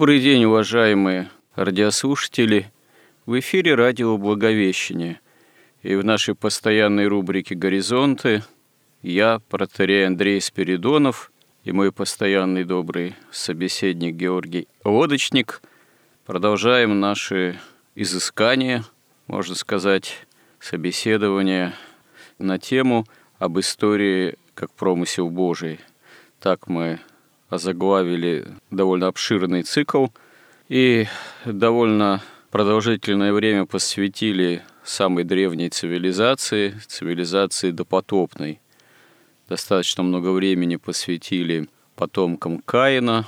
Добрый день, уважаемые радиослушатели. В эфире радио «Благовещение». И в нашей постоянной рубрике «Горизонты» я, протерей Андрей Спиридонов, и мой постоянный добрый собеседник Георгий Лодочник продолжаем наши изыскания, можно сказать, собеседования на тему об истории как промысел Божий. Так мы озаглавили довольно обширный цикл и довольно продолжительное время посвятили самой древней цивилизации, цивилизации допотопной. Достаточно много времени посвятили потомкам Каина,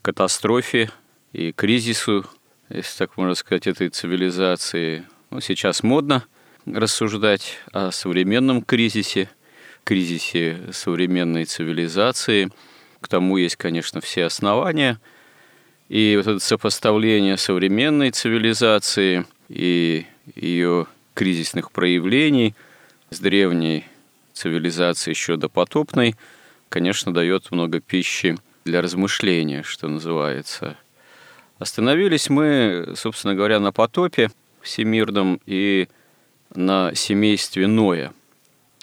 катастрофе и кризису, если так можно сказать, этой цивилизации. Ну, сейчас модно рассуждать о современном кризисе, кризисе современной цивилизации – к тому есть, конечно, все основания. И вот это сопоставление современной цивилизации и ее кризисных проявлений с древней цивилизацией еще допотопной, конечно, дает много пищи для размышления, что называется. Остановились мы, собственно говоря, на потопе всемирном и на семействе Ноя.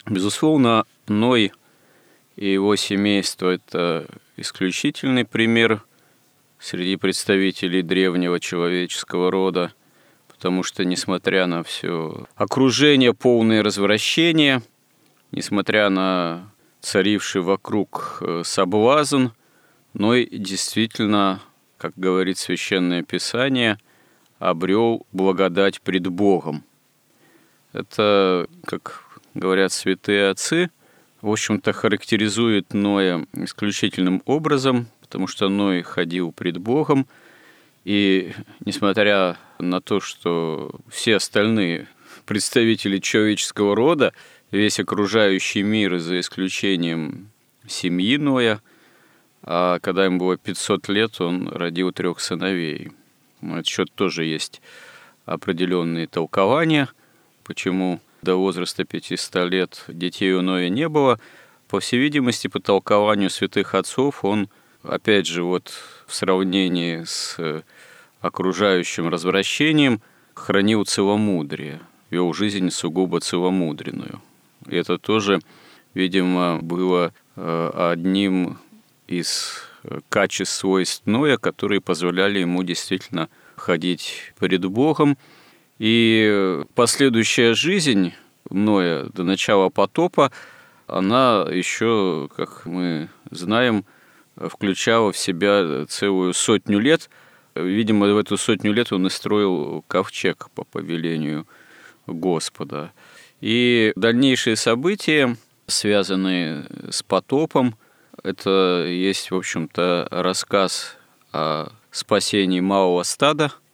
Безусловно, Ной – и его семейство – это исключительный пример среди представителей древнего человеческого рода, потому что, несмотря на все окружение, полное развращение, несмотря на царивший вокруг э, соблазн, но и действительно, как говорит Священное Писание, обрел благодать пред Богом. Это, как говорят святые отцы – в общем-то, характеризует Ноя исключительным образом, потому что Ной ходил пред Богом, и несмотря на то, что все остальные представители человеческого рода, весь окружающий мир, за исключением семьи Ноя, а когда ему было 500 лет, он родил трех сыновей. На этот счет тоже есть определенные толкования, почему до возраста 500 лет детей у Ноя не было. По всей видимости, по толкованию святых отцов, он, опять же, вот в сравнении с э, окружающим развращением, хранил целомудрие, вел жизнь сугубо целомудренную. И это тоже, видимо, было э, одним из э, качеств свойств Ноя, которые позволяли ему действительно ходить перед Богом – и последующая жизнь Ноя до начала потопа, она еще, как мы знаем, включала в себя целую сотню лет. Видимо, в эту сотню лет он и строил ковчег по повелению Господа. И дальнейшие события, связанные с потопом, это есть, в общем-то, рассказ о спасении малого стада –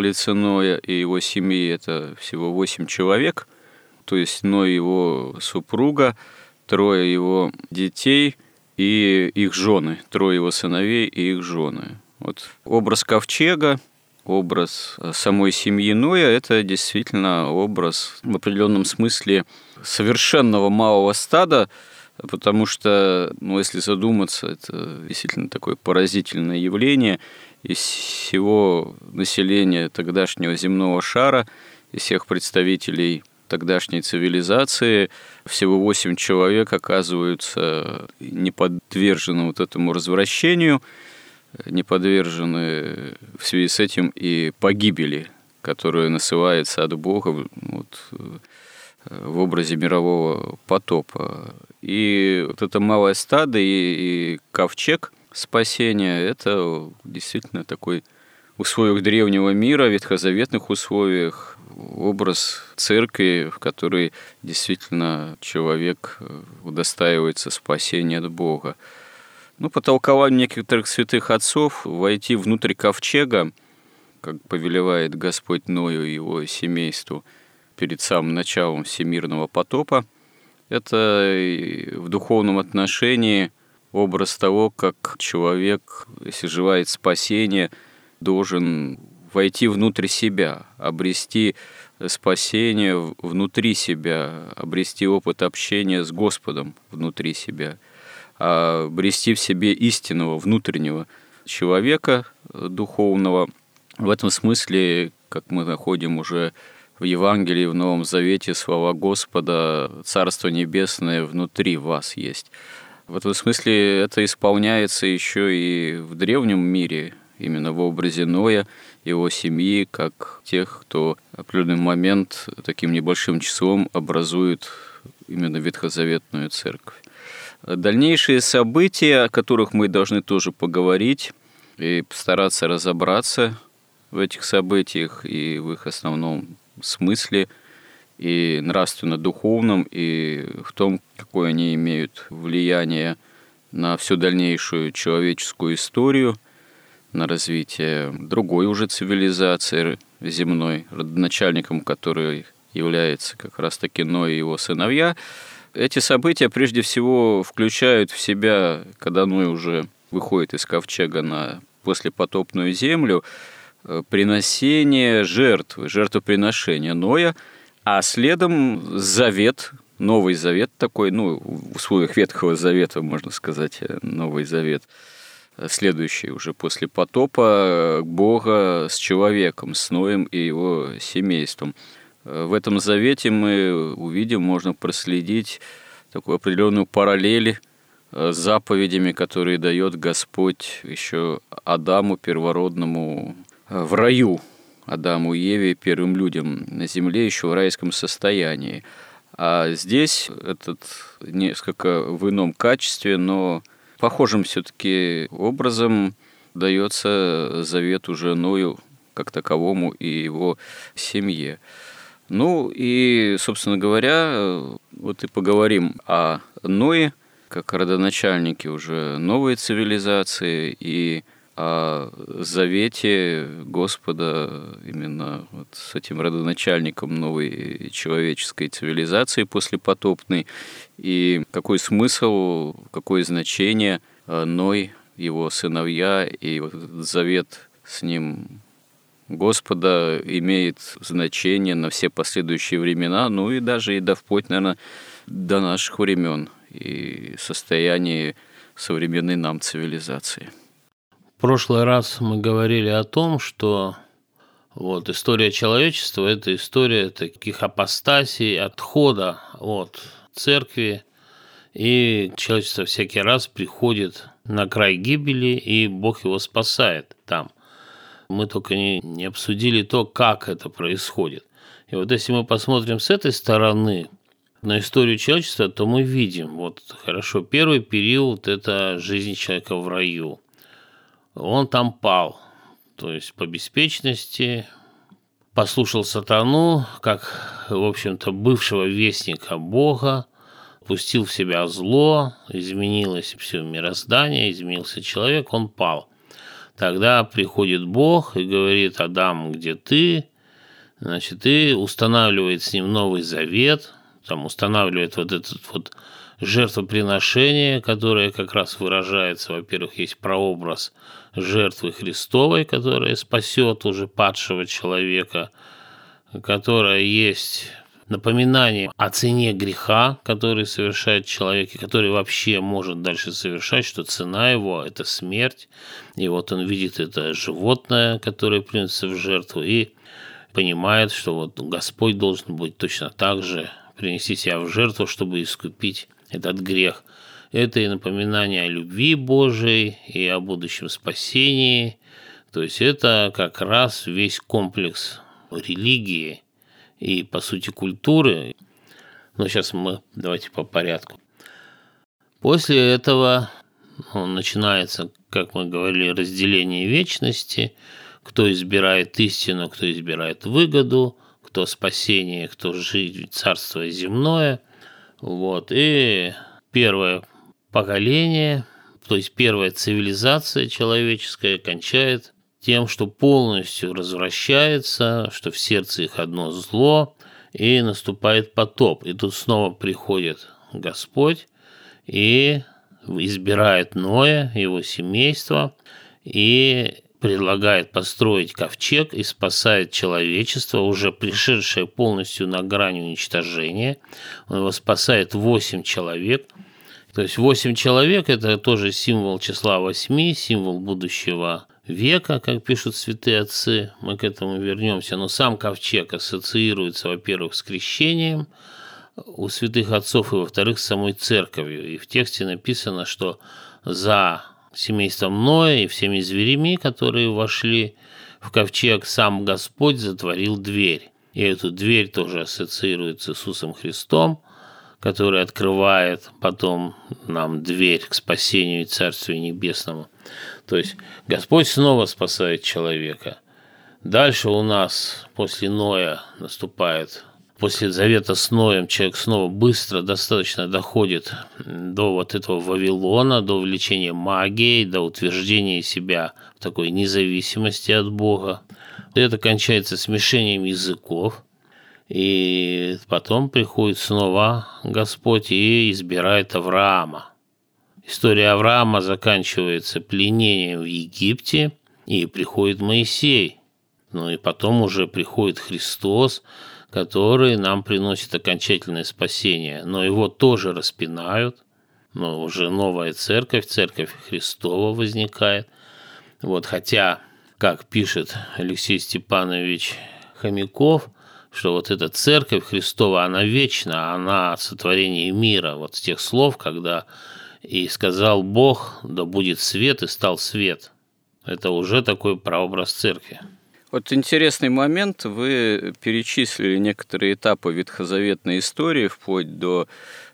в лице Ноя и его семьи это всего восемь человек, то есть Ной его супруга, трое его детей и их жены, трое его сыновей и их жены. Вот образ ковчега, образ самой семьи Ноя – это действительно образ в определенном смысле совершенного малого стада, потому что, ну, если задуматься, это действительно такое поразительное явление. Из всего населения тогдашнего земного шара, из всех представителей тогдашней цивилизации всего 8 человек оказываются не подвержены вот этому развращению, не подвержены в связи с этим и погибели, которая насылается от Бога вот, в образе мирового потопа. И вот это малое стадо и, и ковчег спасения – это действительно такой условиях древнего мира, ветхозаветных условиях, образ церкви, в которой действительно человек э, удостаивается спасения от Бога. Ну, по толкованию некоторых святых отцов, войти внутрь ковчега, как повелевает Господь Ною и его семейству перед самым началом всемирного потопа, это в духовном отношении образ того, как человек, если желает спасения, должен войти внутрь себя, обрести спасение внутри себя, обрести опыт общения с Господом внутри себя, обрести в себе истинного внутреннего человека духовного. В этом смысле, как мы находим уже в Евангелии, в Новом Завете слова Господа «Царство Небесное внутри вас есть». В этом смысле это исполняется еще и в древнем мире, именно в образе Ноя, его семьи, как тех, кто в определенный момент таким небольшим числом образует именно ветхозаветную церковь. Дальнейшие события, о которых мы должны тоже поговорить и постараться разобраться в этих событиях и в их основном смысле, и нравственно-духовном, и в том, какое они имеют влияние на всю дальнейшую человеческую историю – на развитие другой уже цивилизации земной, родоначальником которой является как раз-таки Ной и его сыновья. Эти события прежде всего включают в себя, когда Ной уже выходит из ковчега на послепотопную землю, э, приносение жертвы, жертвоприношения Ноя, а следом завет, Новый Завет такой, ну, в условиях Ветхого Завета, можно сказать, э, Новый Завет – следующий уже после потопа Бога с человеком, с Ноем и его семейством. В этом завете мы увидим, можно проследить такую определенную параллель с заповедями, которые дает Господь еще Адаму первородному в раю, Адаму и Еве, первым людям на земле, еще в райском состоянии. А здесь этот несколько в ином качестве, но похожим все-таки образом дается завет уже Ною как таковому и его семье. Ну и, собственно говоря, вот и поговорим о Ное, как родоначальнике уже новой цивилизации и о завете Господа именно вот с этим родоначальником новой человеческой цивилизации послепотопной, и какой смысл, какое значение Ной, его сыновья и вот этот завет с ним Господа имеет значение на все последующие времена, ну и даже и до вплоть, наверное, до наших времен и состояние современной нам цивилизации. Прошлый раз мы говорили о том, что вот история человечества – это история таких апостасий, отхода от церкви, и человечество всякий раз приходит на край гибели, и Бог его спасает там. Мы только не, не обсудили то, как это происходит. И вот если мы посмотрим с этой стороны на историю человечества, то мы видим, вот хорошо, первый период – это жизнь человека в раю – он там пал. То есть по беспечности послушал сатану, как, в общем-то, бывшего вестника Бога, пустил в себя зло, изменилось все мироздание, изменился человек, он пал. Тогда приходит Бог и говорит, Адам, где ты? Значит, и устанавливает с ним новый завет, там устанавливает вот этот вот жертвоприношение, которое как раз выражается, во-первых, есть прообраз жертвы Христовой, которая спасет уже падшего человека, которая есть напоминание о цене греха, который совершает человек, и который вообще может дальше совершать, что цена его – это смерть. И вот он видит это животное, которое приносится в жертву, и понимает, что вот Господь должен быть точно так же принести себя в жертву, чтобы искупить этот грех. Это и напоминание о любви Божией, и о будущем спасении. То есть это как раз весь комплекс религии – и, по сути, культуры. Но сейчас мы давайте по порядку. После этого ну, начинается, как мы говорили, разделение вечности, кто избирает истину, кто избирает выгоду, кто спасение, кто жизнь, царство земное. Вот. И первое поколение, то есть первая цивилизация человеческая кончает тем, что полностью развращается, что в сердце их одно зло, и наступает потоп. И тут снова приходит Господь и избирает Ноя, его семейство, и предлагает построить ковчег и спасает человечество, уже пришедшее полностью на грань уничтожения. Он его спасает 8 человек. То есть 8 человек – это тоже символ числа 8, символ будущего века, как пишут святые отцы, мы к этому вернемся, но сам ковчег ассоциируется, во-первых, с крещением у святых отцов и, во-вторых, с самой церковью. И в тексте написано, что за семейством Ноя и всеми зверями, которые вошли в ковчег, сам Господь затворил дверь. И эту дверь тоже ассоциируется с Иисусом Христом, который открывает потом нам дверь к спасению и Царствию Небесному. То есть Господь снова спасает человека. Дальше у нас после Ноя наступает, после завета с Ноем человек снова быстро достаточно доходит до вот этого Вавилона, до увлечения магией, до утверждения себя в такой независимости от Бога. Это кончается смешением языков, и потом приходит снова Господь и избирает Авраама. История Авраама заканчивается пленением в Египте, и приходит Моисей. Ну и потом уже приходит Христос, который нам приносит окончательное спасение. Но его тоже распинают, но уже новая церковь, церковь Христова возникает. Вот, хотя, как пишет Алексей Степанович Хомяков, что вот эта церковь Христова, она вечна, она сотворение мира. Вот с тех слов, когда и сказал Бог, да будет свет, и стал свет. Это уже такой прообраз церкви. Вот интересный момент. Вы перечислили некоторые этапы ветхозаветной истории вплоть до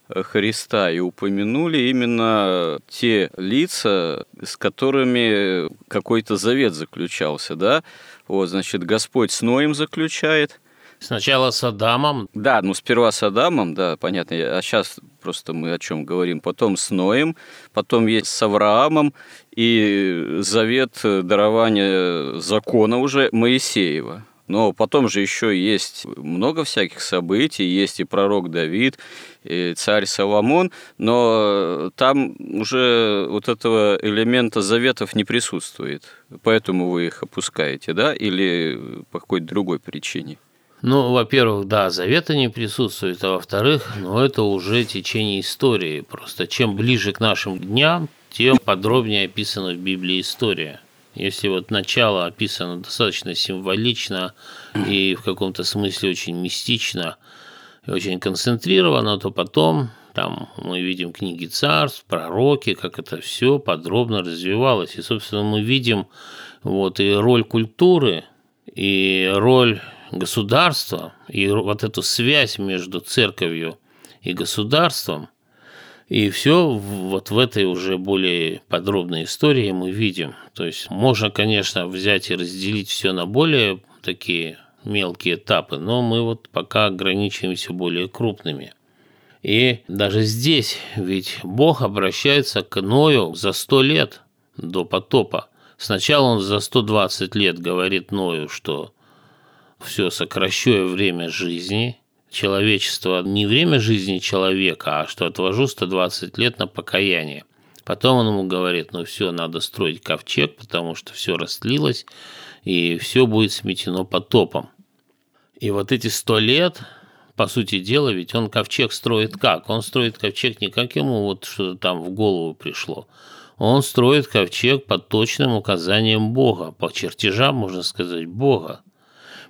э, Христа и упомянули именно те лица, с которыми какой-то завет заключался, да? Вот, значит, Господь с Ноем заключает – Сначала с Адамом. Да, ну сперва с Адамом, да, понятно. А сейчас просто мы о чем говорим. Потом с Ноем, потом есть с Авраамом и завет дарования закона уже Моисеева. Но потом же еще есть много всяких событий, есть и пророк Давид, и царь Соломон, но там уже вот этого элемента заветов не присутствует. Поэтому вы их опускаете, да, или по какой-то другой причине? Ну, во-первых, да, завета не присутствует, а во-вторых, ну, это уже течение истории. Просто чем ближе к нашим дням, тем подробнее описана в Библии история. Если вот начало описано достаточно символично и в каком-то смысле очень мистично и очень концентрировано, то потом там мы видим книги царств, пророки, как это все подробно развивалось. И, собственно, мы видим вот и роль культуры, и роль государства и вот эту связь между церковью и государством, и все вот в этой уже более подробной истории мы видим. То есть можно, конечно, взять и разделить все на более такие мелкие этапы, но мы вот пока ограничиваемся более крупными. И даже здесь ведь Бог обращается к Ною за сто лет до потопа. Сначала он за 120 лет говорит Ною, что все сокращаю время жизни человечества, не время жизни человека, а что отвожу 120 лет на покаяние. Потом он ему говорит, ну все, надо строить ковчег, потому что все растлилось, и все будет сметено потопом. И вот эти сто лет по сути дела, ведь он ковчег строит как? Он строит ковчег не как ему вот что-то там в голову пришло. Он строит ковчег под точным указанием Бога, по чертежам, можно сказать, Бога.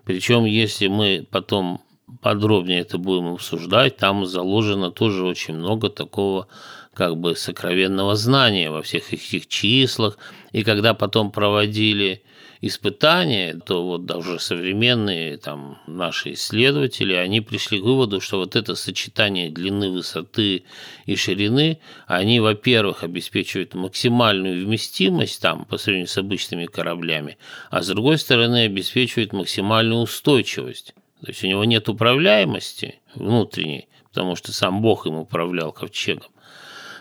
Причем, если мы потом подробнее это будем обсуждать, там заложено тоже очень много такого как бы сокровенного знания во всех этих числах. И когда потом проводили испытания, то вот даже современные там наши исследователи, они пришли к выводу, что вот это сочетание длины, высоты и ширины, они, во-первых, обеспечивают максимальную вместимость там по сравнению с обычными кораблями, а с другой стороны обеспечивают максимальную устойчивость. То есть у него нет управляемости внутренней, потому что сам Бог им управлял ковчегом.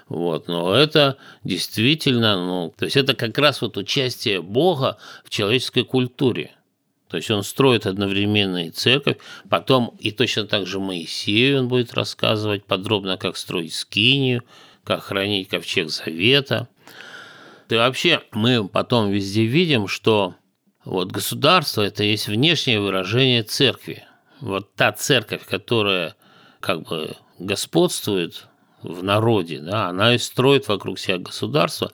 Вот, но это действительно, ну, то есть это как раз вот участие Бога в человеческой культуре. То есть он строит одновременно и церковь, потом и точно так же Моисею он будет рассказывать подробно, как строить скинию, как хранить ковчег завета. И вообще мы потом везде видим, что вот государство – это есть внешнее выражение церкви. Вот та церковь, которая как бы господствует в народе, да, она и строит вокруг себя государство,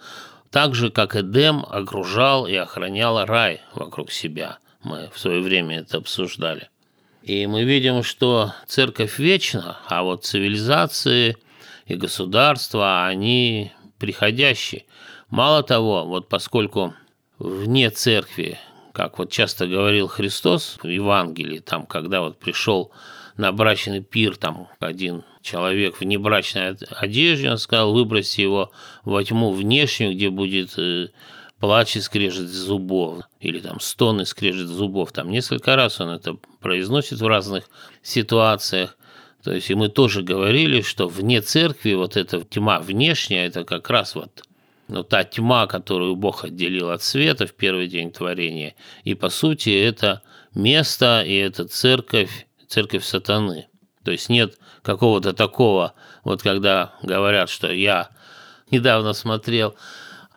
так же, как Эдем окружал и охранял рай вокруг себя. Мы в свое время это обсуждали. И мы видим, что церковь вечна, а вот цивилизации и государства, они приходящие. Мало того, вот поскольку вне церкви, как вот часто говорил Христос в Евангелии, там, когда вот пришел на брачный пир, там один человек в небрачной одежде, он сказал, выбросьте его во тьму внешнюю, где будет э, плач и скрежет зубов, или там стон и скрежет зубов. Там несколько раз он это произносит в разных ситуациях. То есть и мы тоже говорили, что вне церкви вот эта тьма внешняя, это как раз вот ну, та тьма, которую Бог отделил от света в первый день творения. И по сути это место и это церковь, церковь сатаны. То есть нет какого-то такого, вот когда говорят, что я недавно смотрел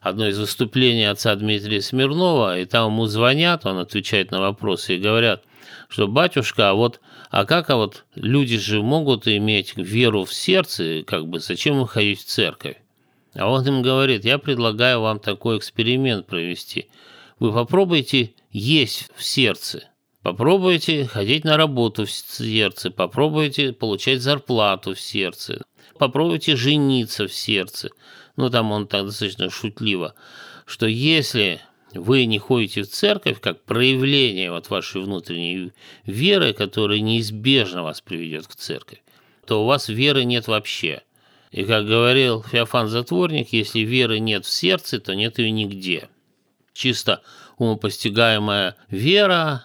одно из выступлений отца Дмитрия Смирнова, и там ему звонят, он отвечает на вопросы и говорят, что батюшка, а вот, а как, а вот люди же могут иметь веру в сердце, как бы зачем им ходить в церковь? А он им говорит, я предлагаю вам такой эксперимент провести. Вы попробуйте есть в сердце – Попробуйте ходить на работу в сердце, попробуйте получать зарплату в сердце, попробуйте жениться в сердце. Ну, там он так достаточно шутливо, что если вы не ходите в церковь как проявление вот вашей внутренней веры, которая неизбежно вас приведет к церкви, то у вас веры нет вообще. И как говорил Феофан Затворник, если веры нет в сердце, то нет ее нигде. Чисто умопостигаемая вера,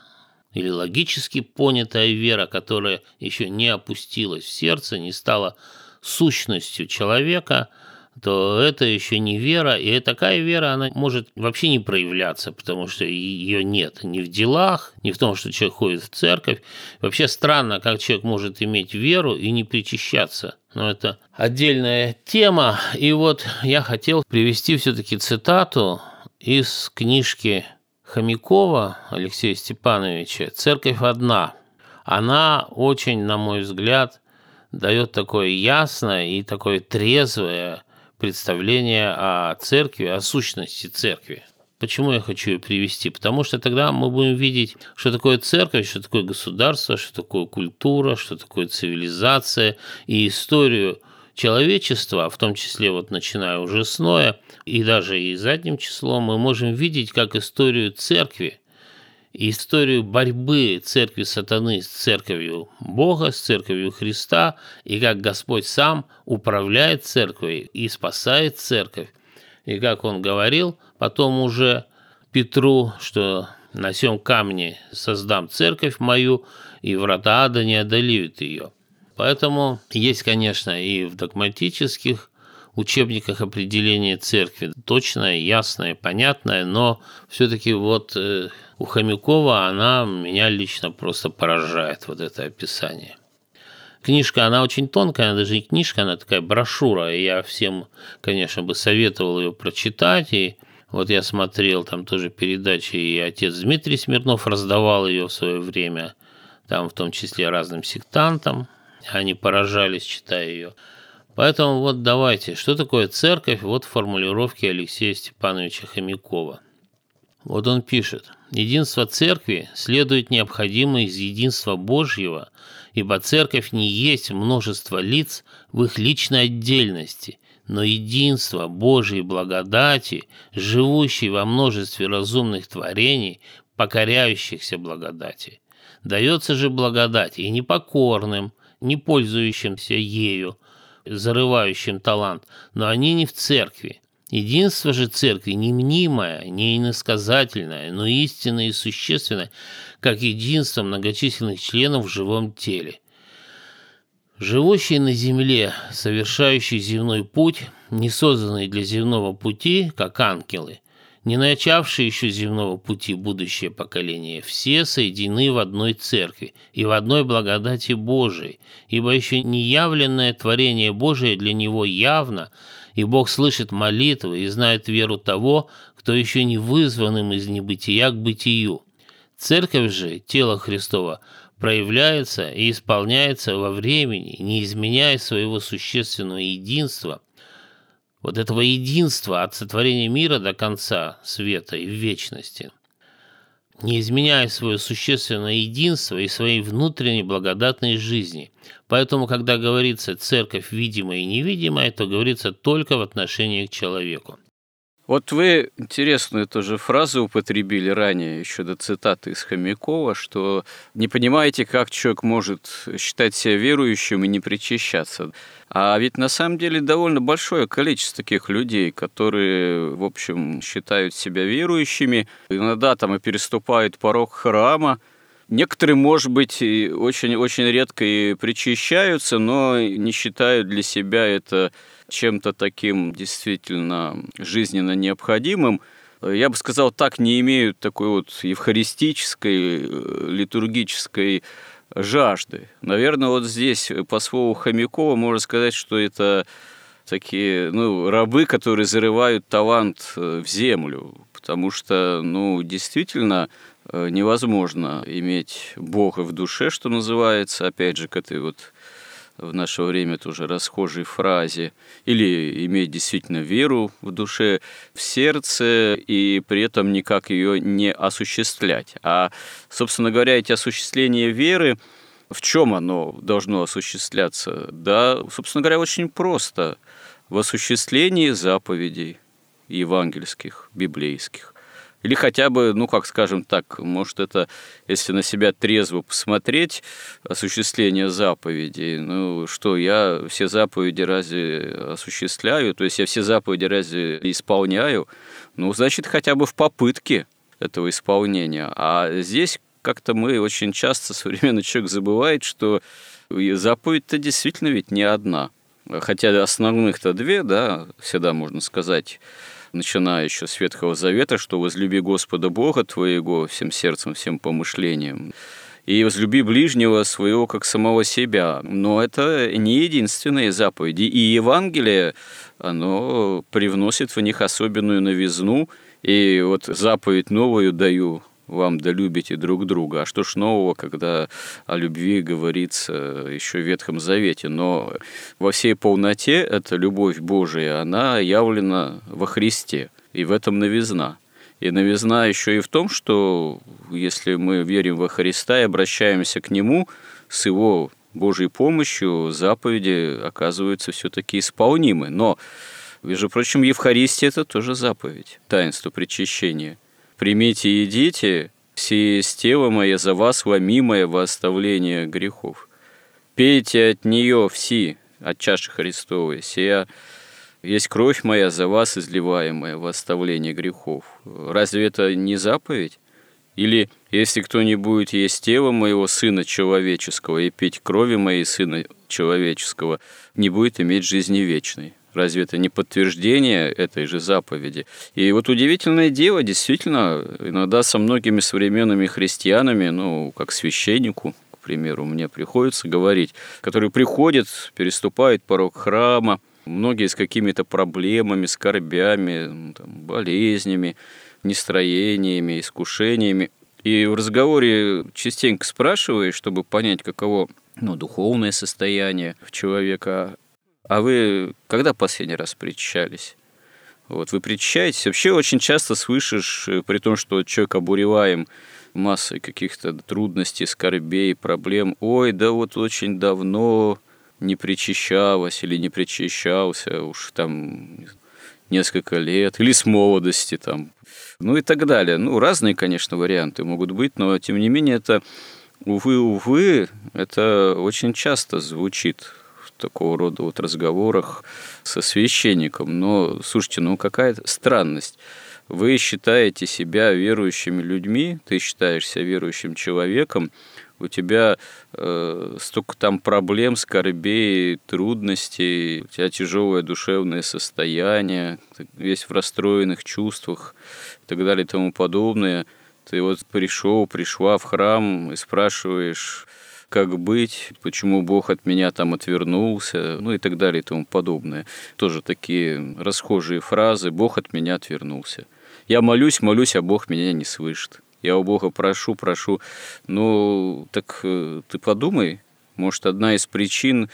или логически понятая вера, которая еще не опустилась в сердце, не стала сущностью человека, то это еще не вера, и такая вера, она может вообще не проявляться, потому что ее нет ни в делах, ни в том, что человек ходит в церковь. Вообще странно, как человек может иметь веру и не причащаться. Но это отдельная тема. И вот я хотел привести все-таки цитату из книжки Хомякова Алексея Степановича «Церковь одна». Она очень, на мой взгляд, дает такое ясное и такое трезвое представление о церкви, о сущности церкви. Почему я хочу ее привести? Потому что тогда мы будем видеть, что такое церковь, что такое государство, что такое культура, что такое цивилизация и историю человечества, в том числе вот начиная уже с Ноя, и даже и задним числом, мы можем видеть как историю церкви, историю борьбы церкви сатаны с церковью Бога, с церковью Христа, и как Господь сам управляет церковью и спасает церковь. И как он говорил потом уже Петру, что на сем камне создам церковь мою, и врата ада не одолеют ее. Поэтому есть, конечно, и в догматических учебниках определение церкви. Точное, ясное, понятное, но все-таки вот э, у Хомякова она меня лично просто поражает, вот это описание. Книжка, она очень тонкая, она даже не книжка, она такая брошюра, и я всем, конечно, бы советовал ее прочитать, и вот я смотрел там тоже передачи, и отец Дмитрий Смирнов раздавал ее в свое время, там в том числе разным сектантам, они поражались, читая ее. Поэтому вот давайте, что такое церковь? Вот формулировки Алексея Степановича Хомякова. Вот он пишет. Единство церкви следует необходимо из единства Божьего, ибо церковь не есть множество лиц в их личной отдельности, но единство Божьей благодати, живущей во множестве разумных творений, покоряющихся благодати. Дается же благодать и непокорным, не пользующимся ею, зарывающим талант, но они не в церкви. Единство же церкви не мнимое, не иносказательное, но истинное и существенное, как единство многочисленных членов в живом теле. Живущие на земле, совершающие земной путь, не созданные для земного пути, как ангелы, не начавшие еще земного пути будущее поколение, все соединены в одной церкви и в одной благодати Божией, ибо еще не явленное творение Божие для него явно, и Бог слышит молитвы и знает веру того, кто еще не вызван им из небытия к бытию. Церковь же, тело Христова, проявляется и исполняется во времени, не изменяя своего существенного единства – вот этого единства от сотворения мира до конца света и вечности, не изменяя свое существенное единство и своей внутренней благодатной жизни. Поэтому, когда говорится «церковь видимая и невидимая», то говорится только в отношении к человеку. Вот вы интересную тоже фразу употребили ранее, еще до цитаты из Хомякова, что не понимаете, как человек может считать себя верующим и не причащаться. А ведь на самом деле довольно большое количество таких людей, которые, в общем, считают себя верующими, иногда там и переступают порог храма, Некоторые, может быть, очень-очень редко и причащаются, но не считают для себя это чем-то таким действительно жизненно необходимым, я бы сказал, так не имеют такой вот евхаристической, э, литургической жажды. Наверное, вот здесь по слову Хомякова можно сказать, что это такие ну, рабы, которые зарывают талант э, в землю, потому что, ну, действительно, э, невозможно иметь Бога в душе, что называется, опять же, к этой вот в наше время тоже расхожей фразе, или иметь действительно веру в душе, в сердце, и при этом никак ее не осуществлять. А, собственно говоря, эти осуществления веры, в чем оно должно осуществляться? Да, собственно говоря, очень просто. В осуществлении заповедей евангельских, библейских. Или хотя бы, ну, как скажем так, может, это, если на себя трезво посмотреть, осуществление заповедей, ну, что я все заповеди разве осуществляю, то есть я все заповеди разве исполняю, ну, значит, хотя бы в попытке этого исполнения. А здесь как-то мы очень часто, современный человек забывает, что заповедь-то действительно ведь не одна. Хотя основных-то две, да, всегда можно сказать, начиная еще с Ветхого Завета, что возлюби Господа Бога твоего всем сердцем, всем помышлением, и возлюби ближнего своего, как самого себя. Но это не единственные заповеди. И Евангелие, оно привносит в них особенную новизну. И вот заповедь новую даю вам да любите друг друга. А что ж нового, когда о любви говорится еще в Ветхом Завете? Но во всей полноте эта любовь Божия, она явлена во Христе, и в этом новизна. И новизна еще и в том, что если мы верим во Христа и обращаемся к Нему с Его Божьей помощью, заповеди оказываются все-таки исполнимы. Но, между прочим, Евхаристия – это тоже заповедь, таинство причащения – примите и едите, все тело мое за вас ломимое во оставление грехов. Пейте от нее все, от чаши Христовой, сия есть кровь моя за вас изливаемая в оставление грехов. Разве это не заповедь? Или если кто-нибудь есть тело моего Сына Человеческого и пить крови моей Сына Человеческого, не будет иметь жизни вечной. Разве это не подтверждение этой же заповеди? И вот удивительное дело, действительно, иногда со многими современными христианами, ну, как священнику, к примеру, мне приходится говорить, которые приходят, переступают порог храма, многие с какими-то проблемами, скорбями, ну, там, болезнями, нестроениями, искушениями. И в разговоре частенько спрашиваешь, чтобы понять, каково ну, духовное состояние человека. А вы когда последний раз причащались? Вот, вы причащаетесь. Вообще очень часто слышишь, э, при том, что человек обуреваем массой каких-то трудностей, скорбей, проблем. Ой, да вот очень давно не причащалась или не причащался, уж там несколько лет, или с молодости там, ну и так далее. Ну, разные, конечно, варианты могут быть, но тем не менее это, увы, увы, это очень часто звучит такого рода вот разговорах со священником. Но, слушайте, ну какая странность. Вы считаете себя верующими людьми, ты считаешь себя верующим человеком, у тебя э, столько там проблем, скорбей, трудностей, у тебя тяжелое душевное состояние, весь в расстроенных чувствах и так далее и тому подобное. Ты вот пришел, пришла в храм и спрашиваешь, как быть, почему Бог от меня там отвернулся, ну и так далее и тому подобное. Тоже такие расхожие фразы «Бог от меня отвернулся». Я молюсь, молюсь, а Бог меня не слышит. Я у Бога прошу, прошу. Ну, так э, ты подумай, может, одна из причин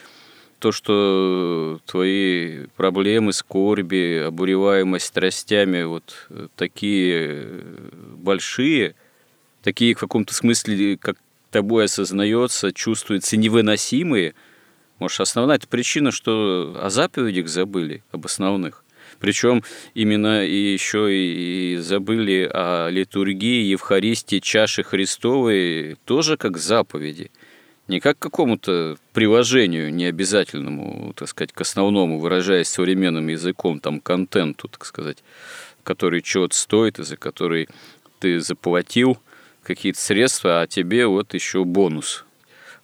то, что твои проблемы, скорби, обуреваемость страстями вот э, такие большие, такие в каком-то смысле, как тобой осознается, чувствуются невыносимые, может, основная это причина, что о заповедях забыли, об основных. Причем именно и еще и забыли о литургии, Евхаристии, чаши Христовой тоже как заповеди. Не как какому-то приложению необязательному, так сказать, к основному, выражаясь современным языком, там, контенту, так сказать, который чего-то стоит и за который ты заплатил какие-то средства, а тебе вот еще бонус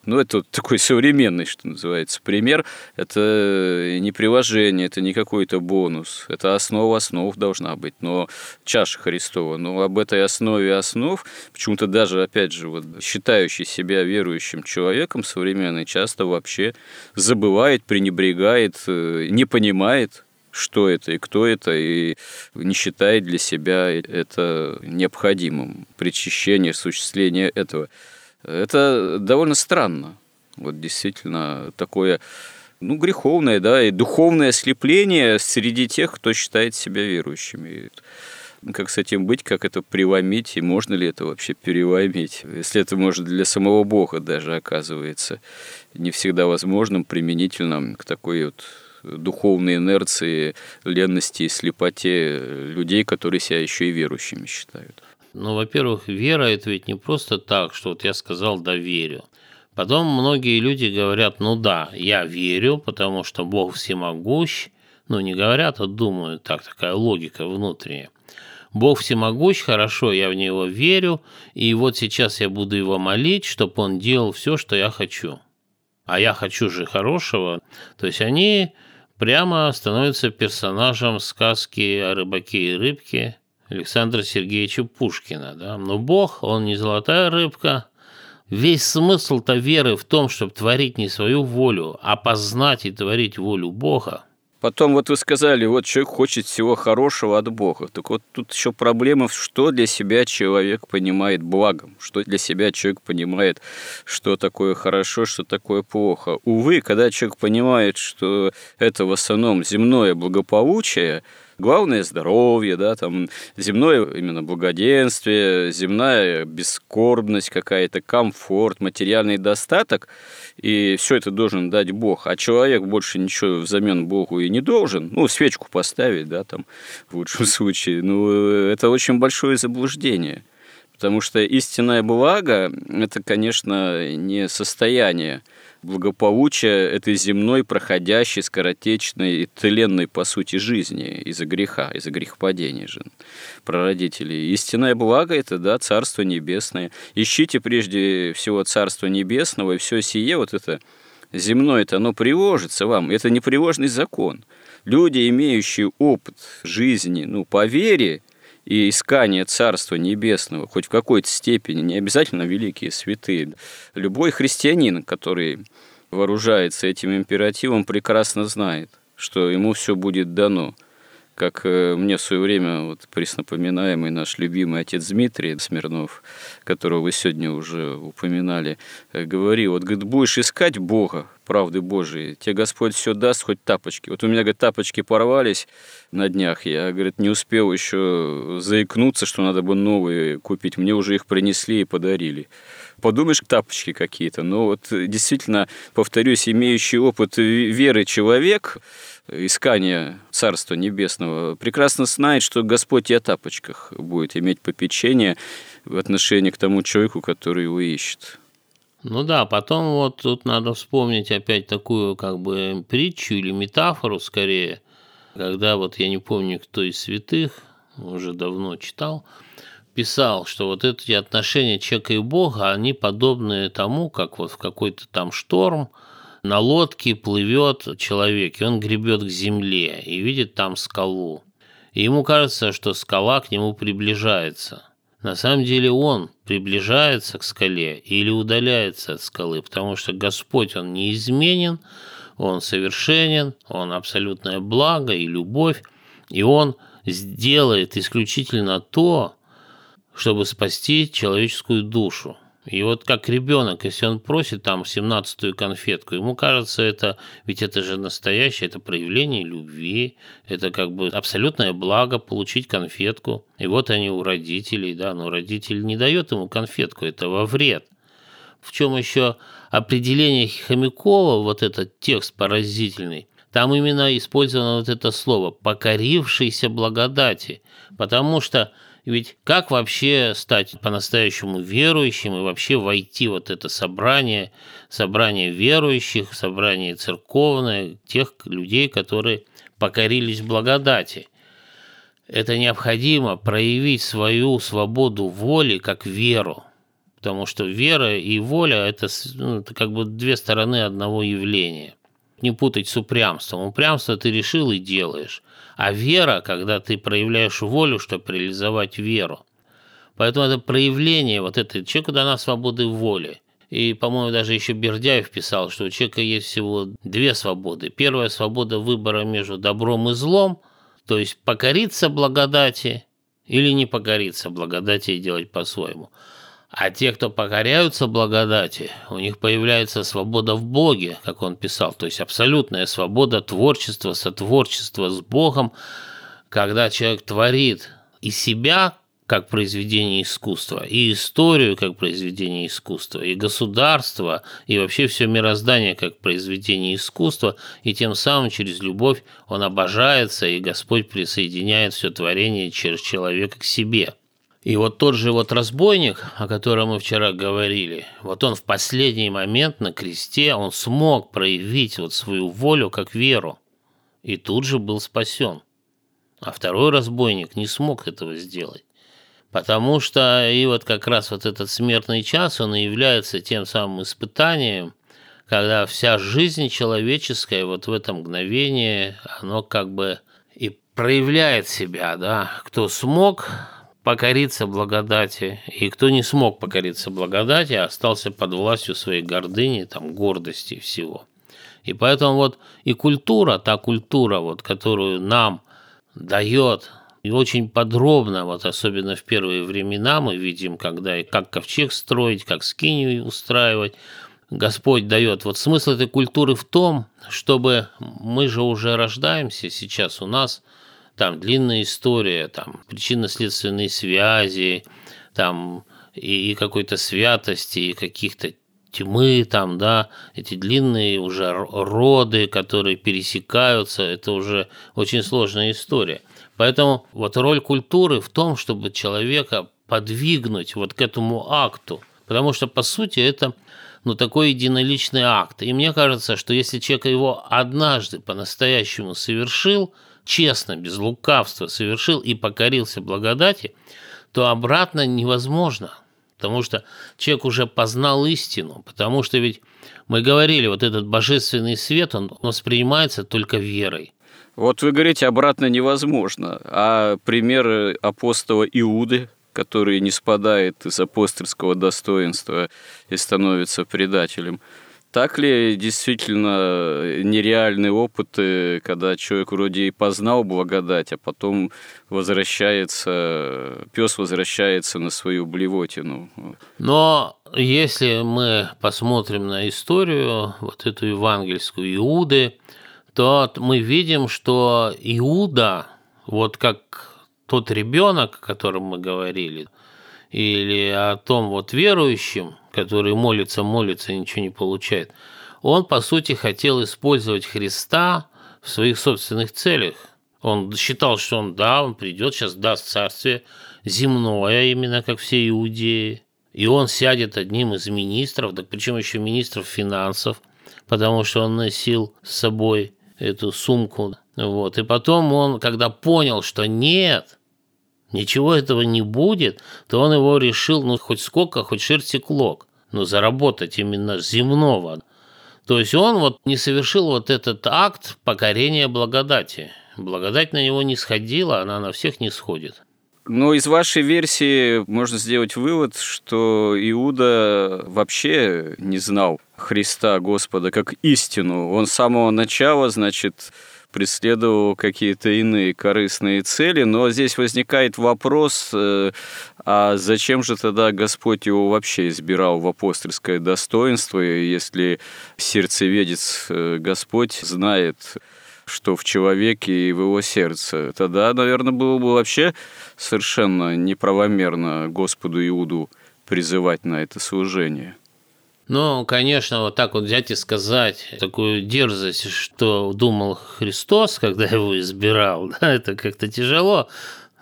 ну, это такой современный, что называется, пример. Это не приложение, это не какой-то бонус. Это основа основ должна быть. Но чаша Христова, но об этой основе основ, почему-то даже, опять же, вот, считающий себя верующим человеком современный, часто вообще забывает, пренебрегает, э, не понимает, что это и кто это, и не считает для себя это необходимым, причащение, осуществление этого. Это довольно странно. Вот действительно такое ну, греховное, да, и духовное ослепление среди тех, кто считает себя верующими. Как с этим быть, как это преломить, и можно ли это вообще переломить, если это может для самого Бога даже оказывается не всегда возможным применительно к такой вот духовной инерции, ленности и слепоте людей, которые себя еще и верующими считают. Ну, во-первых, вера – это ведь не просто так, что вот я сказал «да верю». Потом многие люди говорят, ну да, я верю, потому что Бог всемогущ. Ну, не говорят, а думают, так, такая логика внутренняя. Бог всемогущ, хорошо, я в Него верю, и вот сейчас я буду Его молить, чтобы Он делал все, что я хочу. А я хочу же хорошего. То есть они прямо становятся персонажем сказки о рыбаке и рыбке, Александра Сергеевича Пушкина. Да? Но Бог, он не золотая рыбка. Весь смысл-то веры в том, чтобы творить не свою волю, а познать и творить волю Бога. Потом вот вы сказали, вот человек хочет всего хорошего от Бога. Так вот тут еще проблема, что для себя человек понимает благом, что для себя человек понимает, что такое хорошо, что такое плохо. Увы, когда человек понимает, что это в основном земное благополучие – главное здоровье, да, там земное именно благоденствие, земная бескорбность какая-то, комфорт, материальный достаток, и все это должен дать Бог, а человек больше ничего взамен Богу и не должен, ну, свечку поставить, да, там, в лучшем случае, ну, это очень большое заблуждение. Потому что истинное благо – это, конечно, не состояние благополучия этой земной, проходящей, скоротечной и тленной, по сути, жизни из-за греха, из-за грехопадения же прародителей. Истинное благо – это, да, Царство Небесное. Ищите прежде всего Царство Небесного, и все сие, вот это земное, это оно приложится вам. Это не приложный закон. Люди, имеющие опыт жизни, ну, по вере, и искание Царства Небесного, хоть в какой-то степени, не обязательно великие святые, любой христианин, который вооружается этим императивом, прекрасно знает, что ему все будет дано. как э, мне в свое время вот преснопоминаемый наш любимый отец Дмитрий Смирнов, которого вы сегодня уже упоминали, э, говорил, вот, говорит, будешь искать Бога, правды Божией, тебе Господь все даст, хоть тапочки. Вот у меня, говорит, тапочки порвались на днях, я, говорит, не успел еще заикнуться, что надо бы новые купить, мне уже их принесли и подарили подумаешь, тапочки какие-то. Но вот действительно, повторюсь, имеющий опыт веры человек, искания Царства Небесного, прекрасно знает, что Господь и о тапочках будет иметь попечение в отношении к тому человеку, который его ищет. Ну да, потом вот тут надо вспомнить опять такую как бы притчу или метафору скорее, когда вот я не помню, кто из святых, уже давно читал, писал, что вот эти отношения человека и Бога, они подобны тому, как вот в какой-то там шторм – на лодке плывет человек, и он гребет к земле и видит там скалу. И ему кажется, что скала к нему приближается. На самом деле он приближается к скале или удаляется от скалы, потому что Господь, Он неизменен, Он совершенен, Он абсолютное благо и любовь, и Он сделает исключительно то, чтобы спасти человеческую душу. И вот как ребенок, если он просит там 17-ю конфетку, ему кажется, это ведь это же настоящее, это проявление любви, это как бы абсолютное благо получить конфетку. И вот они у родителей, да, но родитель не дает ему конфетку, это во вред. В чем еще определение Хомякова, вот этот текст поразительный, там именно использовано вот это слово «покорившийся благодати», потому что ведь как вообще стать по-настоящему верующим и вообще войти вот это собрание, собрание верующих, собрание церковное, тех людей, которые покорились благодати? Это необходимо проявить свою свободу воли как веру, потому что вера и воля это, ну, это как бы две стороны одного явления. Не путать с упрямством. Упрямство ты решил и делаешь. А вера, когда ты проявляешь волю, чтобы реализовать веру. Поэтому это проявление вот этой человеку дана свободы воли. И, по-моему, даже еще Бердяев писал, что у человека есть всего две свободы. Первая свобода выбора между добром и злом, то есть покориться благодати или не покориться благодати и делать по-своему. А те, кто покоряются благодати, у них появляется свобода в Боге, как он писал, то есть абсолютная свобода творчества, сотворчества с Богом, когда человек творит и себя как произведение искусства, и историю как произведение искусства, и государство, и вообще все мироздание как произведение искусства, и тем самым через любовь он обожается, и Господь присоединяет все творение через человека к себе – и вот тот же вот разбойник, о котором мы вчера говорили, вот он в последний момент на кресте, он смог проявить вот свою волю как веру, и тут же был спасен. А второй разбойник не смог этого сделать. Потому что и вот как раз вот этот смертный час, он и является тем самым испытанием, когда вся жизнь человеческая вот в это мгновение, оно как бы и проявляет себя, да. Кто смог, покориться благодати, и кто не смог покориться благодати, остался под властью своей гордыни, там, гордости всего. И поэтому вот и культура, та культура, вот, которую нам дает и очень подробно, вот особенно в первые времена мы видим, когда и как ковчег строить, как скинию устраивать, Господь дает. Вот смысл этой культуры в том, чтобы мы же уже рождаемся сейчас у нас – там длинная история, там причинно-следственные связи, там и, какой-то святости, и каких-то тьмы, там, да, эти длинные уже роды, которые пересекаются, это уже очень сложная история. Поэтому вот роль культуры в том, чтобы человека подвигнуть вот к этому акту, потому что, по сути, это ну, такой единоличный акт. И мне кажется, что если человек его однажды по-настоящему совершил – честно, без лукавства совершил и покорился благодати, то обратно невозможно. Потому что человек уже познал истину. Потому что ведь мы говорили, вот этот божественный свет, он воспринимается только верой. Вот вы говорите, обратно невозможно. А пример апостола Иуды, который не спадает из апостольского достоинства и становится предателем. Так ли действительно нереальные опыты, когда человек вроде и познал благодать, а потом возвращается, пес возвращается на свою блевотину? Но если мы посмотрим на историю, вот эту евангельскую Иуды, то мы видим, что Иуда, вот как тот ребенок, о котором мы говорили, или о том вот верующем, который молится, молится и ничего не получает, он, по сути, хотел использовать Христа в своих собственных целях. Он считал, что он, да, он придет, сейчас даст царствие земное, именно как все иудеи, и он сядет одним из министров, да причем еще министров финансов, потому что он носил с собой эту сумку. Вот. И потом он, когда понял, что нет, ничего этого не будет, то он его решил, ну, хоть сколько, хоть шерсти клок, но заработать именно земного. То есть он вот не совершил вот этот акт покорения благодати. Благодать на него не сходила, она на всех не сходит. Но из вашей версии можно сделать вывод, что Иуда вообще не знал Христа Господа как истину. Он с самого начала, значит, преследовал какие-то иные корыстные цели, но здесь возникает вопрос, э, а зачем же тогда Господь его вообще избирал в апостольское достоинство, если сердцеведец э, Господь знает, что в человеке и в его сердце? Тогда, наверное, было бы вообще совершенно неправомерно Господу Иуду призывать на это служение. Ну, конечно, вот так вот взять и сказать такую дерзость, что думал Христос, когда его избирал, да, это как-то тяжело.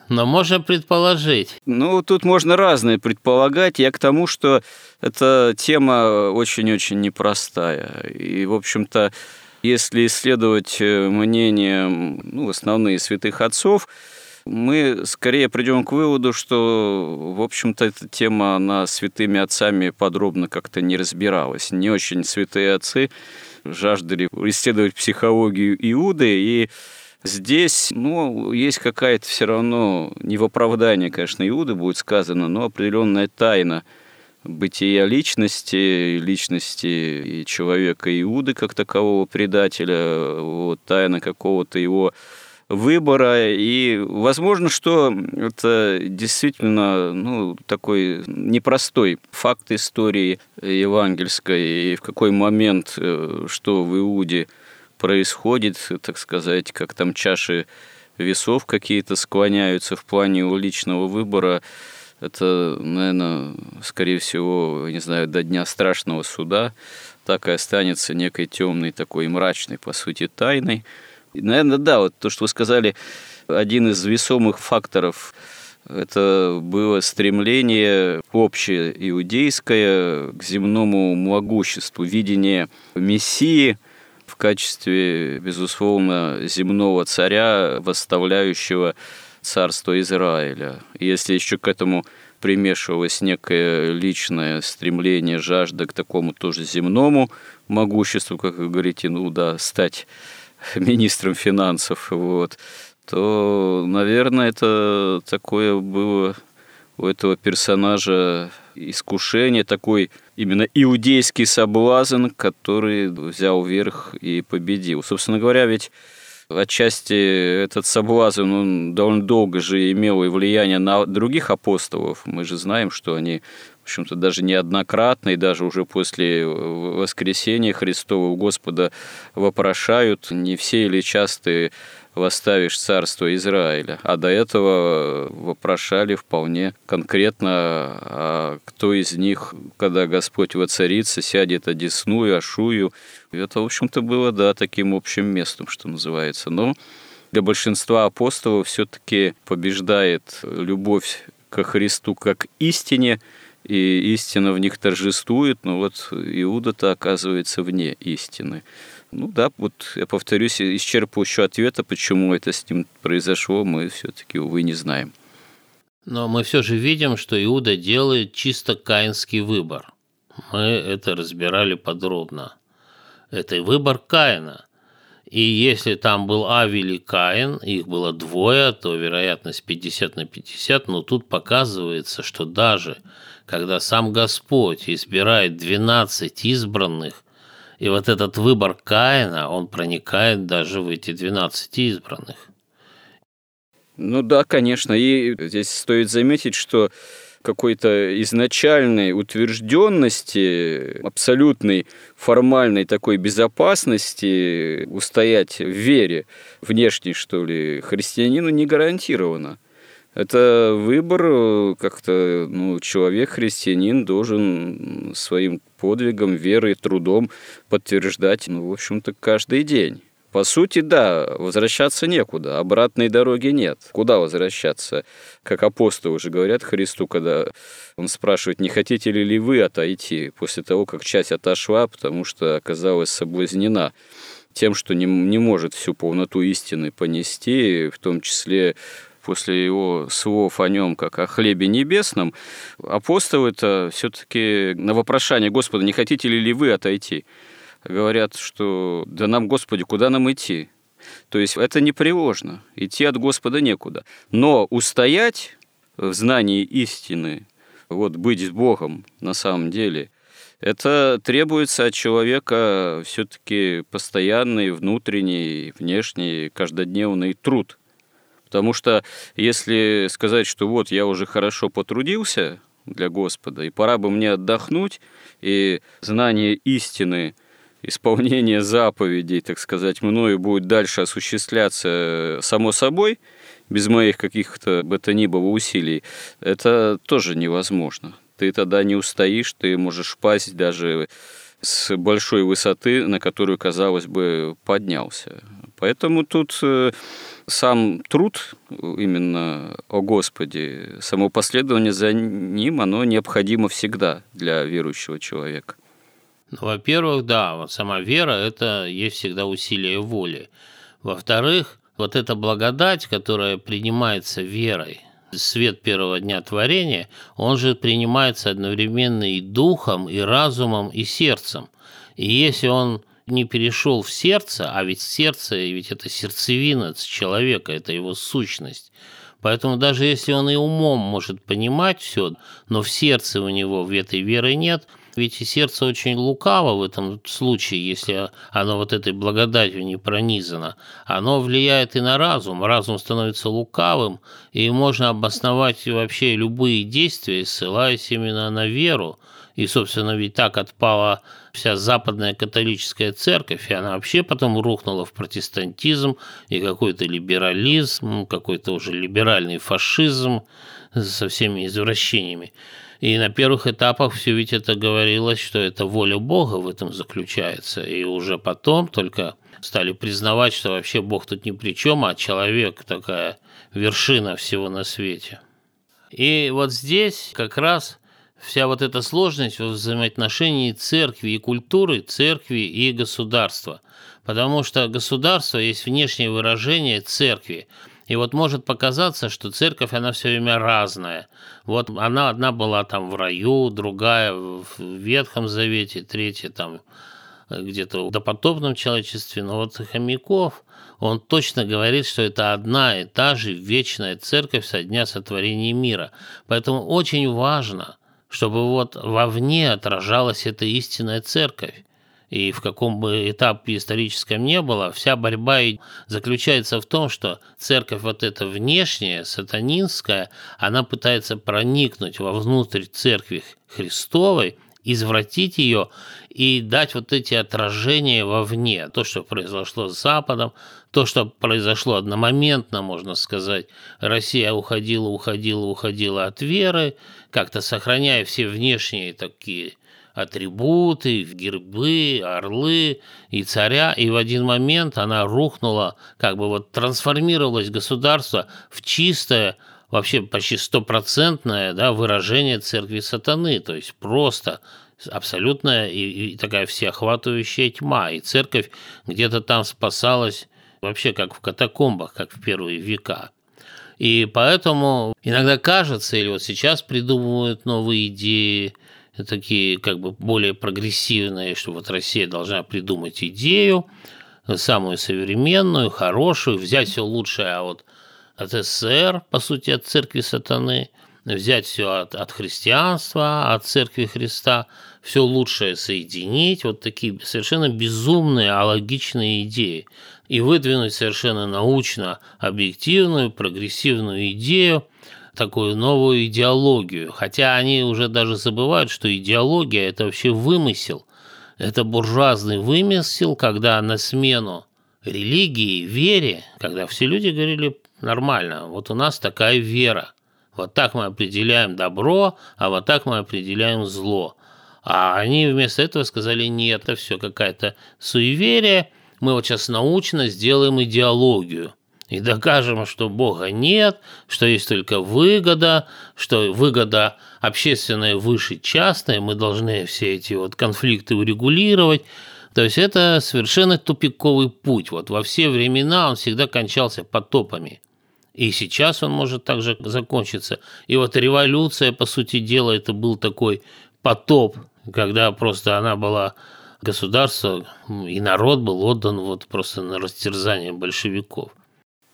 Но можно предположить. Ну, тут можно разное предполагать. Я к тому, что эта тема очень-очень непростая. И, в общем-то, если исследовать э, мнение ну, основные святых отцов, мы скорее придем к выводу, что, в общем-то, эта тема, она святыми отцами подробно как-то не разбиралась. Не очень святые отцы жаждали исследовать психологию Иуды, и здесь, ну, есть какая-то все равно, не в оправдании, конечно, Иуды будет сказано, но определенная тайна бытия личности, личности и человека Иуды как такового предателя, вот, тайна какого-то его выбора. И возможно, что это действительно ну, такой непростой факт истории евангельской, и в какой момент, э, что в Иуде происходит, так сказать, как там чаши весов какие-то склоняются в плане его личного выбора. Это, наверное, скорее всего, не знаю, до дня страшного суда так и останется некой темной, такой мрачной, по сути, тайной. Наверное, да, вот то, что вы сказали, один из весомых факторов это было стремление общее иудейское к земному могуществу, видение Мессии в качестве, безусловно, земного царя, восставляющего царство Израиля. Если еще к этому примешивалось некое личное стремление, жажда к такому тоже земному могуществу, как вы говорите, ну да, стать министром финансов, вот, то, наверное, это такое было у этого персонажа искушение, такой именно иудейский соблазн, который взял верх и победил. Собственно говоря, ведь отчасти этот соблазн, он довольно долго же имел и влияние на других апостолов. Мы же знаем, что они общем-то, даже неоднократно, и даже уже после воскресения Христова у Господа вопрошают, не все или часто восставишь царство Израиля. А до этого вопрошали вполне конкретно, а кто из них, когда Господь воцарится, сядет одесную, ашую. Это, в общем-то, было, да, таким общим местом, что называется. Но для большинства апостолов все-таки побеждает любовь ко Христу как истине – и истина в них торжествует, но вот Иуда-то оказывается вне истины. Ну да, вот я повторюсь, исчерпывающего ответа, почему это с ним произошло, мы все-таки, увы, не знаем. Но мы все же видим, что Иуда делает чисто каинский выбор. Мы это разбирали подробно. Это выбор Каина. И если там был Авель и Каин, их было двое, то вероятность 50 на 50, но тут показывается, что даже когда сам Господь избирает 12 избранных, И вот этот выбор Каина, он проникает даже в эти 12 избранных. Ну да, конечно. И здесь стоит заметить, что какой-то изначальной утвержденности, абсолютной формальной такой безопасности устоять в вере внешней, что ли, христианину не гарантировано. Это выбор, как-то ну, человек, христианин, должен своим подвигом, верой, трудом подтверждать, ну, в общем-то, каждый день. По сути, да, возвращаться некуда, обратной дороги нет. Куда возвращаться? Как апостолы уже говорят Христу, когда он спрашивает, не хотите ли вы отойти после того, как часть отошла, потому что оказалась соблазнена тем, что не, не может всю полноту истины понести, в том числе после его слов о нем, как о хлебе небесном, апостол это все-таки на вопрошание Господа, не хотите ли вы отойти? говорят, что да нам, Господи, куда нам идти? То есть это непреложно, идти от Господа некуда. Но устоять в знании истины, вот быть с Богом на самом деле, это требуется от человека все-таки постоянный внутренний, внешний, каждодневный труд. Потому что если сказать, что вот я уже хорошо потрудился для Господа, и пора бы мне отдохнуть, и знание истины – исполнение заповедей, так сказать, мною будет дальше осуществляться э, само собой, без моих каких-то бы то ни было усилий, это тоже невозможно. Ты тогда не устоишь, ты можешь пасть даже с большой высоты, на которую, казалось бы, поднялся. Поэтому тут э, сам труд именно о Господе, само последование за ним, оно необходимо всегда для верующего человека. Ну, во-первых, да, вот сама вера – это есть всегда усилие воли. Во-вторых, вот эта благодать, которая принимается верой, свет первого дня творения, он же принимается одновременно и духом, и разумом, и сердцем. И если он не перешел в сердце, а ведь сердце, ведь это сердцевина человека, это его сущность. Поэтому даже если он и умом может понимать все, но в сердце у него в этой веры нет – ведь и сердце очень лукаво в этом случае, если оно вот этой благодатью не пронизано. Оно влияет и на разум. Разум становится лукавым, и можно обосновать вообще любые действия, ссылаясь именно на веру. И, собственно, ведь так отпала вся западная католическая церковь, и она вообще потом рухнула в протестантизм и какой-то либерализм, какой-то уже либеральный фашизм со всеми извращениями. И на первых этапах все ведь это говорилось, что это воля Бога в этом заключается. И уже потом только стали признавать, что вообще Бог тут ни при чем, а человек такая вершина всего на свете. И вот здесь как раз вся вот эта сложность во взаимоотношении церкви и культуры, церкви и государства. Потому что государство есть внешнее выражение церкви, и вот может показаться, что церковь, она все время разная. Вот она одна была там в раю, другая в Ветхом Завете, третья там где-то в допотопном человечестве. Но вот Хомяков, он точно говорит, что это одна и та же вечная церковь со дня сотворения мира. Поэтому очень важно, чтобы вот вовне отражалась эта истинная церковь. И в каком бы этапе историческом не было, вся борьба заключается в том, что церковь вот эта внешняя, сатанинская, она пытается проникнуть вовнутрь церкви Христовой, извратить ее и дать вот эти отражения вовне. То, что произошло с Западом, то, что произошло одномоментно, можно сказать. Россия уходила, уходила, уходила от веры, как-то сохраняя все внешние такие атрибуты, гербы, орлы и царя, и в один момент она рухнула, как бы вот трансформировалось государство в чистое, вообще почти стопроцентное да, выражение церкви сатаны, то есть просто абсолютная и, и такая всеохватывающая тьма, и церковь где-то там спасалась вообще как в катакомбах, как в первые века. И поэтому иногда кажется, или вот сейчас придумывают новые идеи, такие как бы более прогрессивные, что вот Россия должна придумать идею, самую современную, хорошую, взять все лучшее от, от СССР, по сути, от церкви сатаны, взять все от, от христианства, от церкви Христа, все лучшее соединить, вот такие совершенно безумные, алогичные идеи, и выдвинуть совершенно научно объективную, прогрессивную идею, такую новую идеологию. Хотя они уже даже забывают, что идеология – это вообще вымысел. Это буржуазный вымысел, когда на смену религии, вере, когда все люди говорили нормально, вот у нас такая вера, вот так мы определяем добро, а вот так мы определяем зло. А они вместо этого сказали, нет, это все какая-то суеверие, мы вот сейчас научно сделаем идеологию и докажем, что Бога нет, что есть только выгода, что выгода общественная выше частная, мы должны все эти вот конфликты урегулировать. То есть это совершенно тупиковый путь. Вот во все времена он всегда кончался потопами. И сейчас он может также закончиться. И вот революция, по сути дела, это был такой потоп, когда просто она была государство и народ был отдан вот просто на растерзание большевиков.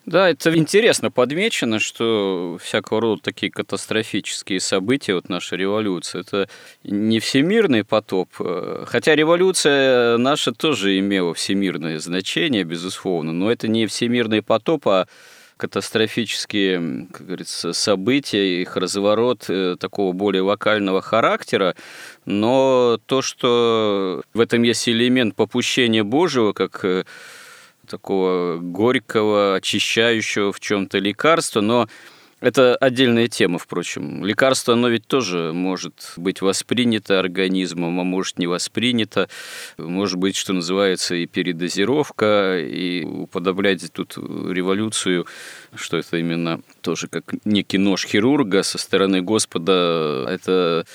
Да, это интересно подмечено, что всякого рода такие катастрофические события, вот наша революция, это не всемирный потоп, э, хотя революция наша тоже имела всемирное значение, безусловно, но это не всемирный потоп, а катастрофические, как говорится, события, их разворот э, такого более локального характера, но то, что в этом есть элемент попущения Божьего, как э, такого горького, очищающего в чем-то лекарства, но это отдельная тема, впрочем. Лекарство, оно ведь тоже может быть воспринято организмом, а может не воспринято. Может быть, что называется, и передозировка, и уподоблять тут революцию, что это именно тоже как некий нож хирурга со стороны Господа. Это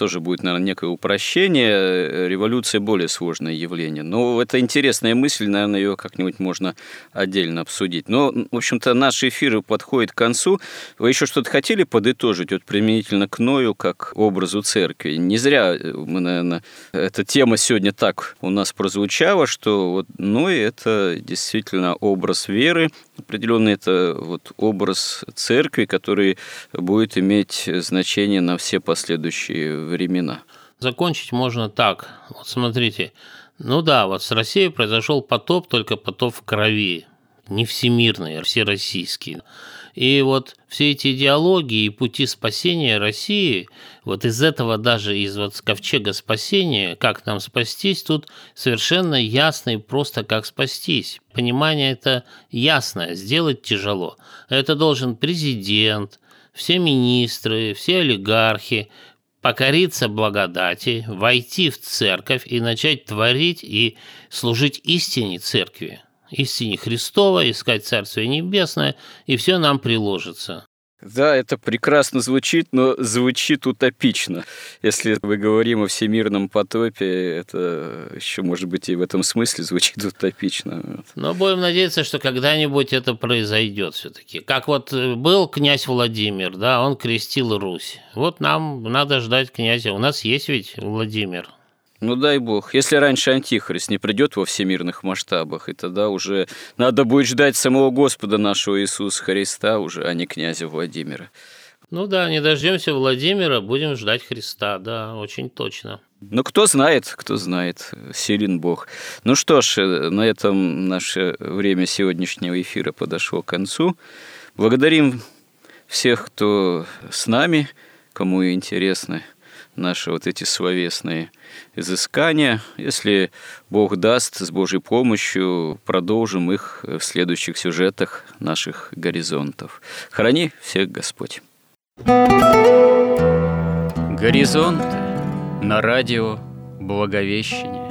тоже будет, наверное, некое упрощение. Революция более сложное явление. Но это интересная мысль, наверное, ее как-нибудь можно отдельно обсудить. Но, в общем-то, наш эфир подходит к концу. Вы еще что-то хотели подытожить вот применительно к Ною как образу церкви? Не зря мы, наверное, эта тема сегодня так у нас прозвучала, что вот Ной – это действительно образ веры, определенный это вот образ церкви, который будет иметь значение на все последующие времена. Закончить можно так. Вот смотрите, ну да, вот с Россией произошел потоп, только потоп в крови, не всемирный, а всероссийский. И вот все эти идеологии и пути спасения России, вот из этого даже из вот ковчега спасения, как нам спастись, тут совершенно ясно и просто, как спастись. Понимание это ясно, сделать тяжело. Это должен президент, все министры, все олигархи, покориться благодати, войти в церковь и начать творить и служить истине церкви, истине Христова, искать Царствие Небесное, и все нам приложится. Да, это прекрасно звучит, но звучит утопично. Если мы говорим о всемирном потопе, это еще, может быть, и в этом смысле звучит утопично. Но будем надеяться, что когда-нибудь это произойдет все-таки. Как вот э, был князь Владимир, да, он крестил Русь. Вот нам надо ждать князя. У нас есть ведь Владимир, ну дай бог. Если раньше Антихрист не придет во всемирных масштабах, и тогда уже надо будет ждать самого Господа нашего Иисуса Христа уже, а не князя Владимира. Ну да, не дождемся Владимира, будем ждать Христа, да, очень точно. Ну, кто знает, кто знает, силен Бог. Ну что ж, на этом наше время сегодняшнего эфира подошло к концу. Благодарим всех, кто с нами, кому интересны наши вот эти словесные изыскания. Если Бог даст, с Божьей помощью продолжим их в следующих сюжетах наших горизонтов. Храни всех Господь. Горизонт на радио Благовещение.